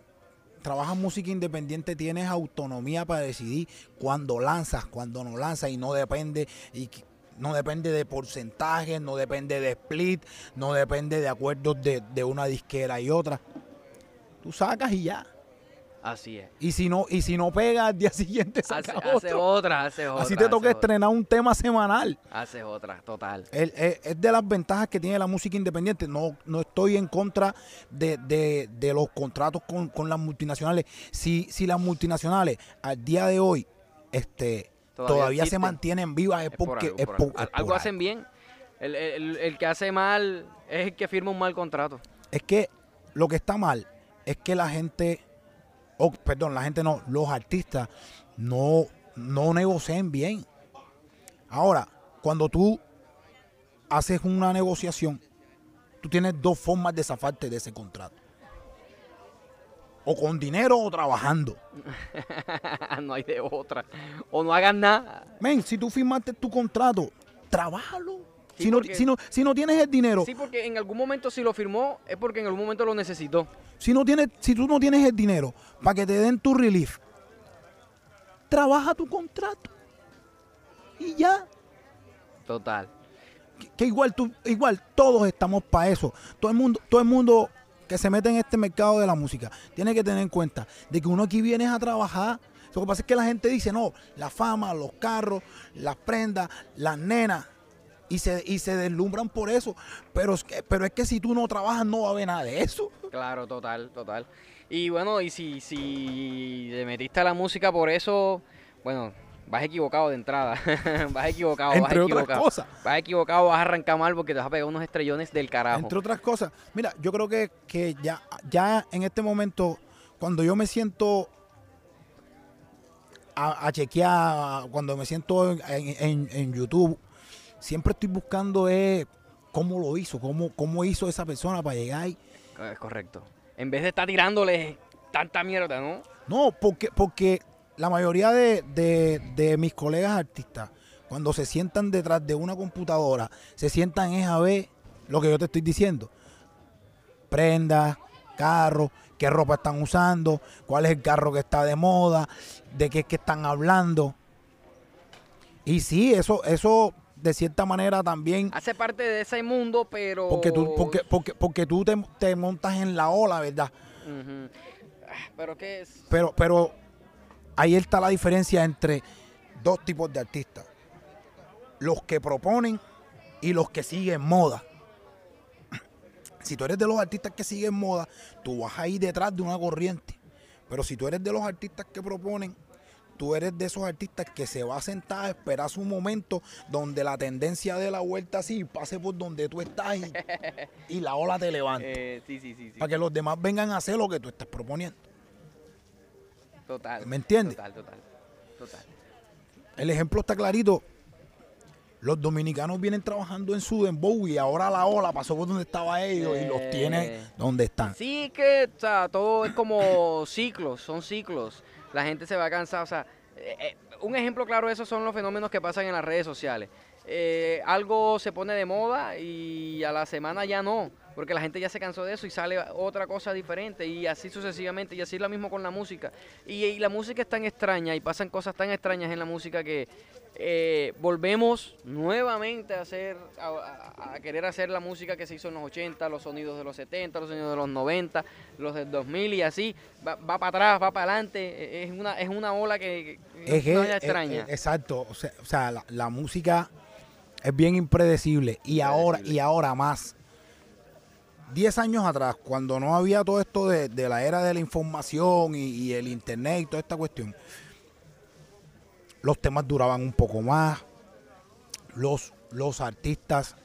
trabajas música independiente tienes autonomía para decidir cuándo lanzas, cuándo no lanzas y no depende y no depende de porcentajes, no depende de split, no depende de acuerdos de, de una disquera y otra. Tú sacas y ya. Así es. Y si no y si no pega al día (laughs) siguiente Hace, otra, hace otra. Así te toca otra, estrenar un tema semanal. Hace otra, total. El- Es, es de las ventajas que tiene la música independiente. No, no estoy en contra de, de- de los contratos con, con las multinacionales. Si, si las multinacionales al día de hoy este, Todavía todavía, se mantienen vivas, es Es por porque algo, por por- hacen bien. El, el- el que hace mal es el que firma un mal contrato. Es que lo que está mal es que la gente, o perdón, la gente no, los artistas no, no negocien bien. Ahora, cuando tú haces una negociación, tú tienes dos formas de zafarte de ese contrato. O con dinero o trabajando. (laughs) no hay de otra. O no hagan nada. Men, si tú firmaste tu contrato, trabájalo. Sí, si, no, si, no, si no tienes el dinero, Sí, porque en algún momento si lo firmó es porque en algún momento lo necesitó. si, no tienes, si tú no tienes el dinero para que te den tu relief, trabaja tu contrato. Y ya. Total. que, que igual tú, igual todos estamos para eso. Todo el mundo, todo el mundo que se mete en este mercado de la música tiene que tener en cuenta de que uno aquí viene a trabajar. Lo que pasa es que la gente dice, no, la fama, los carros, las prendas, las nenas, y se, y se deslumbran por eso. Pero es, que, pero es que si tú no trabajas no va a haber nada de eso. Claro, total, total. Y bueno, y si, si te metiste a la música por eso, bueno, vas equivocado de entrada. (laughs) vas equivocado, vas entre otras equivocado. cosas. Vas equivocado, vas a arrancar mal porque te vas a pegar unos estrellones del carajo. Entre otras cosas. Mira, yo creo que, que ya, ya en este momento, cuando yo me siento a, a chequear, cuando me siento en, en- en YouTube, siempre estoy buscando eh, cómo lo hizo, cómo, cómo hizo esa persona para llegar ahí. Es correcto. En vez de estar tirándole tanta mierda, ¿no? No, porque, porque la mayoría de, de- de mis colegas artistas, cuando se sientan detrás de una computadora, se sientan es a ver lo que yo te estoy diciendo. Prendas, carros, qué ropa están usando, cuál es el carro que está de moda, de qué es que están hablando. Y sí, eso, eso de cierta manera también, Hace parte de ese mundo, pero... porque tú, porque, porque, porque tú te, te montas en la ola, ¿verdad? Ah, Pero que es... Pero, pero ahí está la diferencia entre dos tipos de artistas. Los que proponen y los que siguen moda. Si tú eres de los artistas que siguen moda, tú vas a ir detrás de una corriente. Pero si tú eres de los artistas que proponen, tú eres de esos artistas que se va a sentar a esperar su momento donde la tendencia de la vuelta así pase por donde tú estás y, (laughs) y la ola te levante. Eh, sí, sí, sí, sí. Para que los demás vengan a hacer lo que tú estás proponiendo. Total. ¿Me entiendes? Total, total. Total. El ejemplo está clarito. Los dominicanos vienen trabajando en su dembow y ahora la ola pasó por donde estaba ellos y los Eh. tiene donde están. Sí, que, o sea, todo es como ciclos, son ciclos. La gente se va a cansar, o sea, eh, eh, un ejemplo claro de eso son los fenómenos que pasan en las redes sociales. Eh, algo se pone de moda y a la semana ya no, porque la gente ya se cansó de eso y sale otra cosa diferente y así sucesivamente y así lo mismo con la música. Y, y la música es tan extraña y pasan cosas tan extrañas en la música que eh, volvemos nuevamente a hacer, a, querer hacer la música que se hizo en los 80, los sonidos de los 70, los sonidos de los 90, los del 2000 y así, va, va para atrás, va para adelante, eh, es una, es una ola que, que Es que- es eh, extraña. eh, exacto. O sea, o sea, la, la música es bien impredecible y ahora, y ahora más. Diez años atrás, cuando no había todo esto de, de la era de la información y, y el internet y toda esta cuestión, los temas duraban un poco más, los, los artistas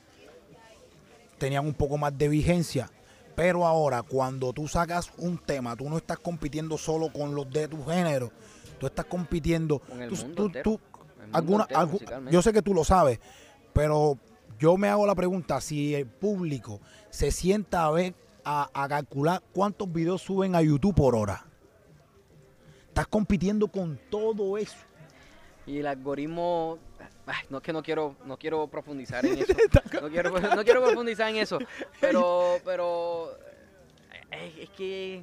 tenían un poco más de vigencia. Pero ahora, cuando tú sacas un tema, tú no estás compitiendo solo con los de tu género, tú estás compitiendo. Con el tú- mundo tú- entero, tú- el mundo alguna- entero yo sé que tú lo sabes, pero yo me hago la pregunta: si el público se sienta a ver, a, a calcular cuántos videos suben a YouTube por hora, estás compitiendo con todo eso. Y el algoritmo, ay, no es que no quiero, no quiero profundizar en (laughs) eso. No quiero, no quiero (laughs) profundizar en eso. Pero, (laughs) pero eh, es que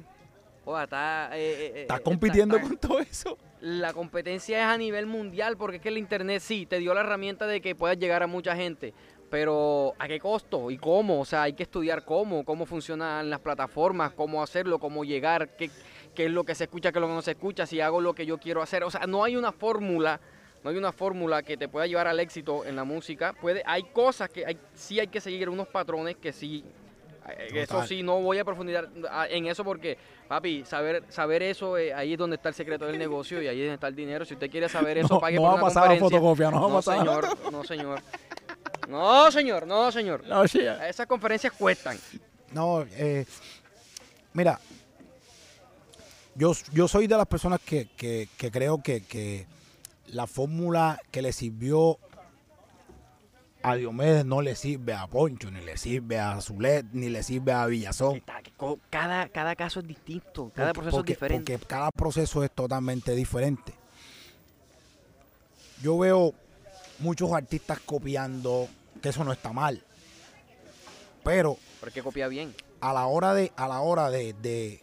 está, eh, eh, eh, está- compitiendo está- con todo eso. La competencia es a nivel mundial porque es que el internet sí te dio la herramienta de que puedas llegar a mucha gente, pero ¿a qué costo y cómo? O sea, hay que estudiar cómo, cómo funcionan las plataformas, cómo hacerlo, cómo llegar, qué, qué es lo que se escucha, qué es lo que no se escucha, si hago lo que yo quiero hacer. O sea, no hay una fórmula, no hay una fórmula que te pueda llevar al éxito en la música. Puede, hay cosas que hay, sí hay que seguir unos patrones que sí eh, Eso sí, no voy a profundizar en eso porque, papi, saber saber eso, eh, ahí es donde está el secreto del negocio y ahí es donde está el dinero. Si usted quiere saber (laughs) eso, No, pague no por va a una pasar la conferencia. fotocopia, no va a pasar señor, (laughs) no, señor. No, señor, no, señor. No, sí. Esas conferencias cuestan. No, eh, mira, yo, yo soy de las personas que, que- que creo que, que la fórmula que le sirvió a Diomedes no le sirve a Poncho, ni le sirve a Zulet, ni le sirve a Villazón. Cada, cada caso es distinto, cada Porque- proceso porque- es diferente. Porque cada proceso es totalmente diferente. Yo veo muchos artistas copiando que eso no está mal. Pero Porque copia bien. a la hora de, a la hora de, de,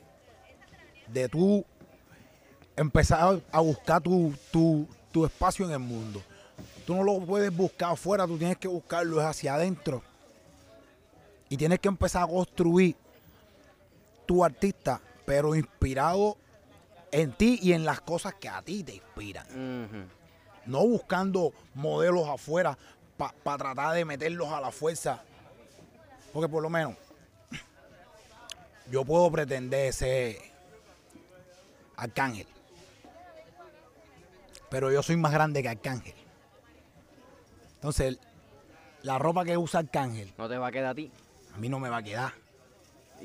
de tú empezar a buscar tu, tu, tu espacio en el mundo. Tú no lo puedes buscar afuera, tú tienes que buscarlo hacia adentro. Y tienes que empezar a construir tu artista, pero inspirado en ti y en las cosas que a ti te inspiran. No buscando modelos afuera para tratar de meterlos a la fuerza. Porque por lo menos yo puedo pretender ser Arcángel. Pero yo soy más grande que Arcángel. Entonces, la ropa que usa Arcángel No te va a quedar a ti. a mí no me va a quedar.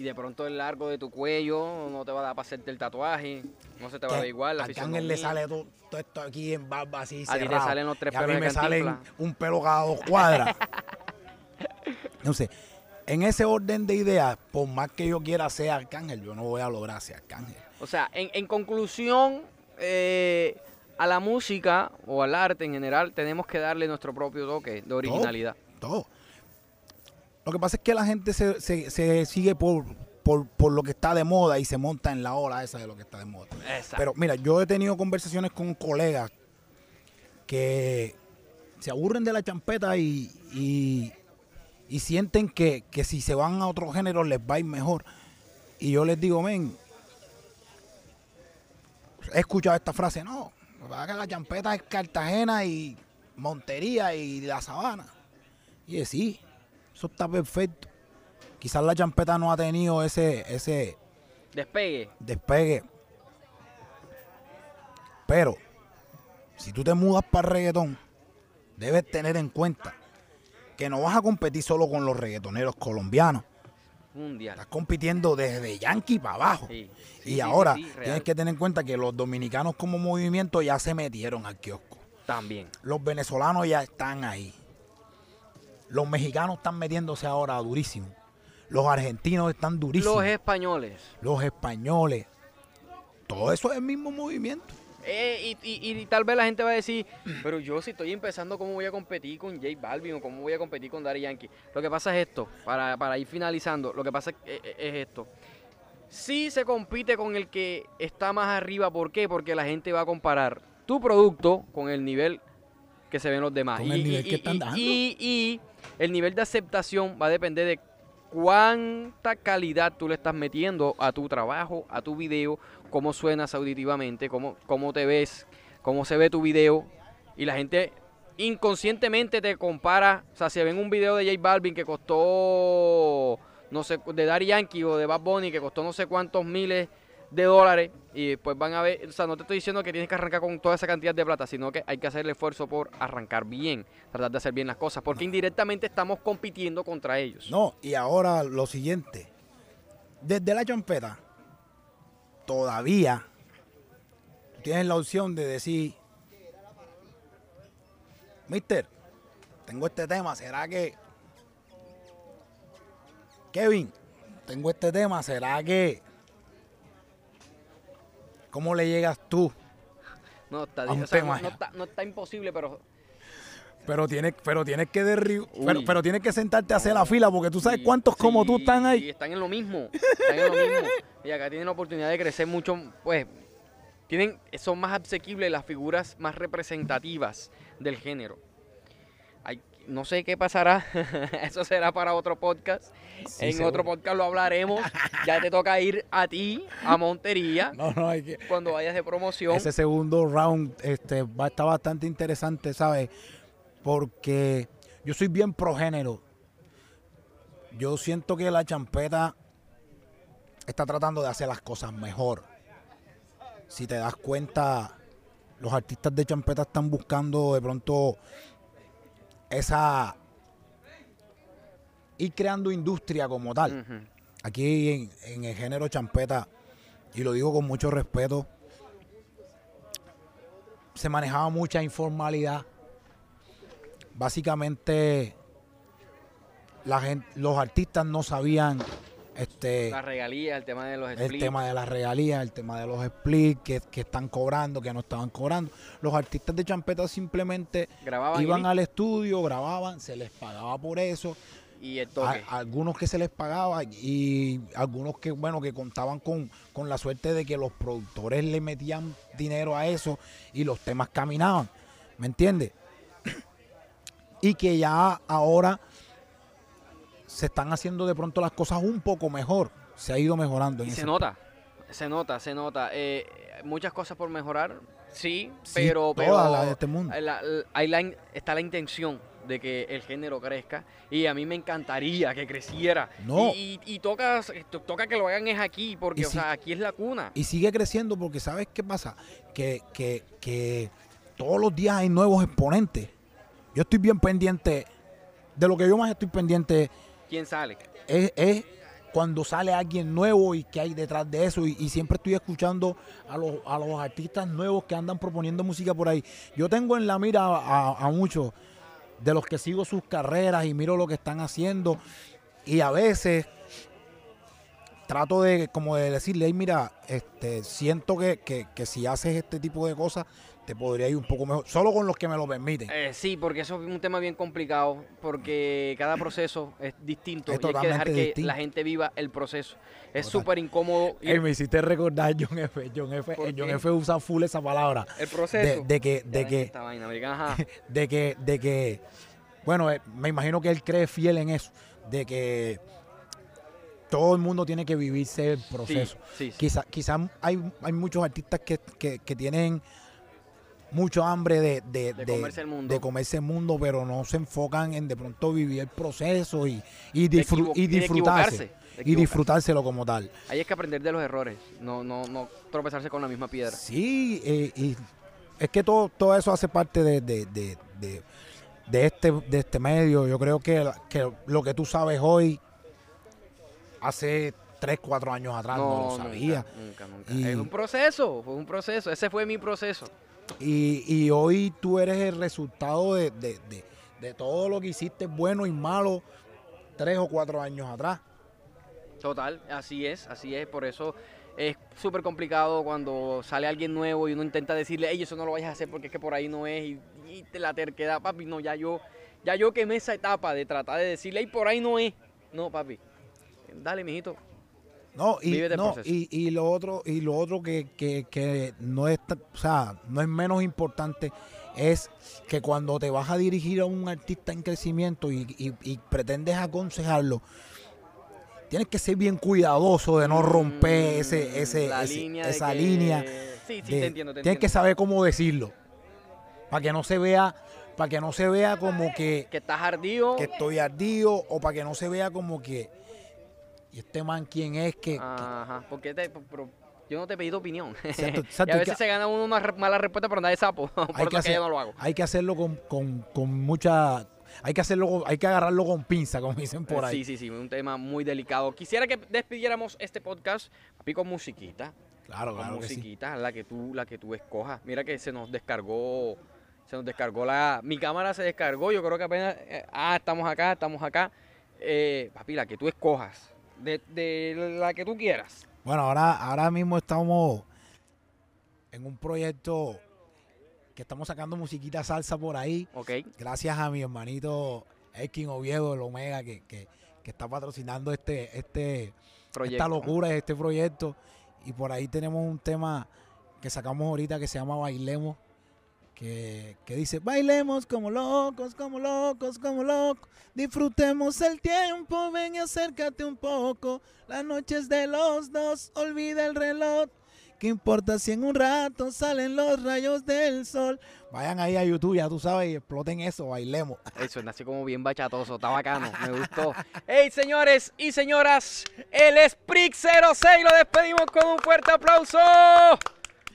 Y de pronto el largo de tu cuello no te va a dar para hacerte el tatuaje. No se te va a ver igual. La Arcángel le sale todo, todo esto aquí en barba así A ti te salen los tres y a mí me salen un pelo cada dos cuadras. (laughs) Entonces, en ese orden de ideas, por más que yo quiera ser Arcángel, yo no voy a lograr ser Arcángel. O sea, en, en conclusión, eh, a la música o al arte en general tenemos que darle nuestro propio toque de originalidad. Todo. Lo que pasa es que la gente se, se- se sigue por, por, por lo que está de moda y se monta en la ola esa de lo que está de moda. Exacto. Pero mira, yo he tenido conversaciones con colegas que se aburren de la champeta y, y- y sienten que, que si se van a otro género les va a ir mejor. Y yo les digo, men, he escuchado esta frase, no, la champeta es Cartagena y Montería y la Sabana. Y es sí, eso está perfecto. Quizás la champeta no ha tenido ese, ese, Despegue. despegue. Pero, si tú te mudas para el reggaetón, debes tener en cuenta que no vas a competir solo con los reggaetoneros colombianos. Mundial. Estás compitiendo desde Yankee para abajo. Sí. Sí, y sí, ahora tienes que tener en cuenta que los dominicanos como movimiento ya se metieron al kiosco. También. Los venezolanos ya están ahí. Los mexicanos están metiéndose ahora durísimo. Los argentinos están durísimos. Los españoles. los españoles. Todo eso es el mismo movimiento. Eh, y, y- y tal vez la gente va a decir, pero yo si estoy empezando, ¿cómo voy a competir con J Balvin o cómo voy a competir con Daddy Yankee? Lo que pasa es esto, para, para ir finalizando, lo que pasa es, es- es esto. Sí se compite con el que está más arriba, ¿por qué? Porque la gente va a comparar tu producto con el nivel que se ven los demás. Con el nivel que están dando. y- y el nivel de aceptación va a depender de cuánta calidad tú le estás metiendo a tu trabajo, a tu video, cómo suenas auditivamente, cómo, cómo te ves, cómo se ve tu video. Y la gente inconscientemente te compara. O sea, si ven un video de J Balvin que costó, no sé, de Daddy Yankee o de Bad Bunny que costó no sé cuántos miles de dólares y pues van a ver, o sea, no te estoy diciendo que tienes que arrancar con toda esa cantidad de plata, sino que hay que hacer el esfuerzo por arrancar bien, tratar de hacer bien las cosas, porque indirectamente estamos compitiendo contra ellos. No, y ahora lo siguiente. Desde la champeta, todavía tienes la opción de decir, Mister, tengo este tema, ¿será que... Kevin, tengo este tema, ¿será que... ¿Cómo le llegas tú? No está, A un o sea, tema no, no está, no está imposible, pero Pero tienes, pero tienes que derri- pero, pero tienes que sentarte a hacer la fila porque tú sabes Sí, cuántos como tú están ahí. están en lo mismo. Están en lo mismo. Y acá tienen la oportunidad de crecer mucho, pues, tienen, son más asequibles las figuras más representativas del género. Hay- no sé qué pasará, (laughs) eso será para otro podcast. Sí, en seguro. otro podcast lo hablaremos. Ya te toca ir a ti, a Montería, No, no, hay que... cuando vayas de promoción. Ese segundo round este, va a estar bastante interesante, ¿sabes? Porque yo soy bien progénero. Yo siento que la champeta está tratando de hacer las cosas mejor. Si te das cuenta, los artistas de champeta están buscando de pronto esa... ir creando industria como tal. Aquí en, en el género champeta, y lo digo con mucho respeto, se manejaba mucha informalidad. Básicamente, la gente, los artistas no sabían Este, La regalía, el tema de los el splits. tema de las regalías, el tema de los splits que, que están cobrando, que no estaban cobrando. Los artistas de champeta simplemente Grababan iban y, al estudio, grababan, se les pagaba por eso. y el A- algunos que se les pagaba y algunos que, bueno, que contaban con, con la suerte de que los productores le metían dinero a eso y los temas caminaban. ¿Me entiendes? (clears throat) Y que ya ahora se están haciendo de pronto las cosas un poco mejor. Se ha ido mejorando. en Y se ese nota, se nota, se nota. Eh, muchas cosas por mejorar, sí, Sí, pero, pero las de este mundo. la- la- la está la intención de que el género crezca y a mí me encantaría que creciera. No. Y, y- y toca, to- toca que lo hagan es aquí, porque o si- sea, aquí es la cuna. Y sigue creciendo porque ¿sabes qué pasa? Que, que, que todos los días hay nuevos exponentes. Yo estoy bien pendiente, de lo que yo más estoy pendiente ¿Quién sale? es, cuando sale alguien nuevo y qué hay detrás de eso. Y, siempre estoy escuchando a los, a los artistas nuevos que andan proponiendo música por ahí. Yo tengo en la mira a, muchos de los que sigo sus carreras y miro lo que están haciendo. Y a veces trato de como de decirle, "Ey, mira, este, siento que, que- que si haces este tipo de cosas, te podría ir un poco mejor. Solo con los que me lo permiten. Eh, sí, porque eso es un tema bien complicado, porque cada proceso es distinto Es y hay que dejar que la gente viva el proceso. Es súper incómodo Ey, me hiciste recordar John F. John F. ¿Por eh, John? F. usa full esa palabra. el proceso. de que, de que, vaina, (laughs) de que, de que, bueno, eh, me imagino que él cree fiel en eso, de que todo el mundo tiene que vivirse el proceso. Sí, sí, sí. Quizás quizá hay, hay muchos artistas que, que- que tienen mucho hambre de, de, De de- comerse el mundo. de comerse el mundo, pero no se enfocan en de pronto vivir el proceso y, y, equivo- y disfrutarse. Y disfrutárselo como tal. Ahí es que aprender de los errores, no, no, no tropezarse con la misma piedra. Sí, eh, y es que todo, todo eso hace parte de, de, de, de- de este, de este medio. Yo creo que, que lo que tú sabes hoy, hace 3, 4 años atrás no, lo sabía. Nunca, nunca, nunca. Y- Es un proceso, fue un proceso. Ese fue mi proceso. Y, y hoy tú eres el resultado de, de- de- de todo lo que hiciste bueno y malo 3 o 4 años atrás. Total, así es, así es. Por eso es súper complicado cuando sale alguien nuevo y uno intenta decirle, hey, eso no lo vayas a hacer porque es que por ahí no es. Y, y te la terquedad, papi, no, ya yo, ya yo quemé esa etapa de tratar de decirle, hey, por ahí no es. No, papi. Dale, mijito. No, y, no, proceso. y, y lo otro, y lo otro que, que- que no es, o sea, no es menos importante es que cuando te vas a dirigir a un artista en crecimiento y, y- y pretendes aconsejarlo, tienes que ser bien cuidadoso de no romper Mm, ese, ese, la ese- línea esa que- línea. Sí, sí, de- te entiendo, te tienes que saber cómo decirlo. Para que no se vea, para que no se vea como que, Que estás ardido. que estoy ardido o para que no se vea como que y este man quién es que, Ajá, porque te, pero yo no te he pedido opinión. Exacto, (laughs) y a veces que- se gana uno una mala respuesta por andar de sapo. por hay que, hacer- yo no lo hago. hay que hacerlo con, con- con mucha hay que hacerlo hay que agarrarlo con pinza como dicen por ahí Sí, sí, sí, un tema muy delicado. Quisiera que despidiéramos este podcast, papi, con musiquita. claro Con claro que sí musiquita, la que tú, la que tú escojas. Mira que se nos descargó, se nos descargó la. Mi cámara se descargó, yo creo que apenas. eh, ah, estamos acá, estamos acá. Eh, papi, la que tú escojas. De, de la que tú quieras. bueno ahora ahora mismo estamos en un proyecto que estamos sacando musiquita salsa por ahí ¿Ok? gracias a mi hermanito Elkin Oviedo el Omega que, que, que está patrocinando este este Proyecto. esta locura este proyecto y por ahí tenemos un tema que sacamos ahorita que se llama Bailemos que, que dice bailemos como locos, como locos, como locos disfrutemos el tiempo, ven y acércate un poco las noches de los dos, olvida el reloj ¿Qué importa si en un rato salen los rayos del sol? Vayan ahí a YouTube, ya tú sabes, y exploten eso, bailemos. Eso, nació como bien bachatoso, está bacano, me (laughs) gustó. Hey, señores y señoras, el Sprix 06 lo despedimos con un fuerte aplauso.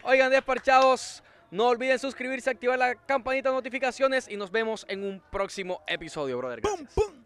Oigan, desparchados, no olviden suscribirse, activar la campanita de notificaciones y nos vemos en un próximo episodio, brother. ¡Pum, Gracias. pum!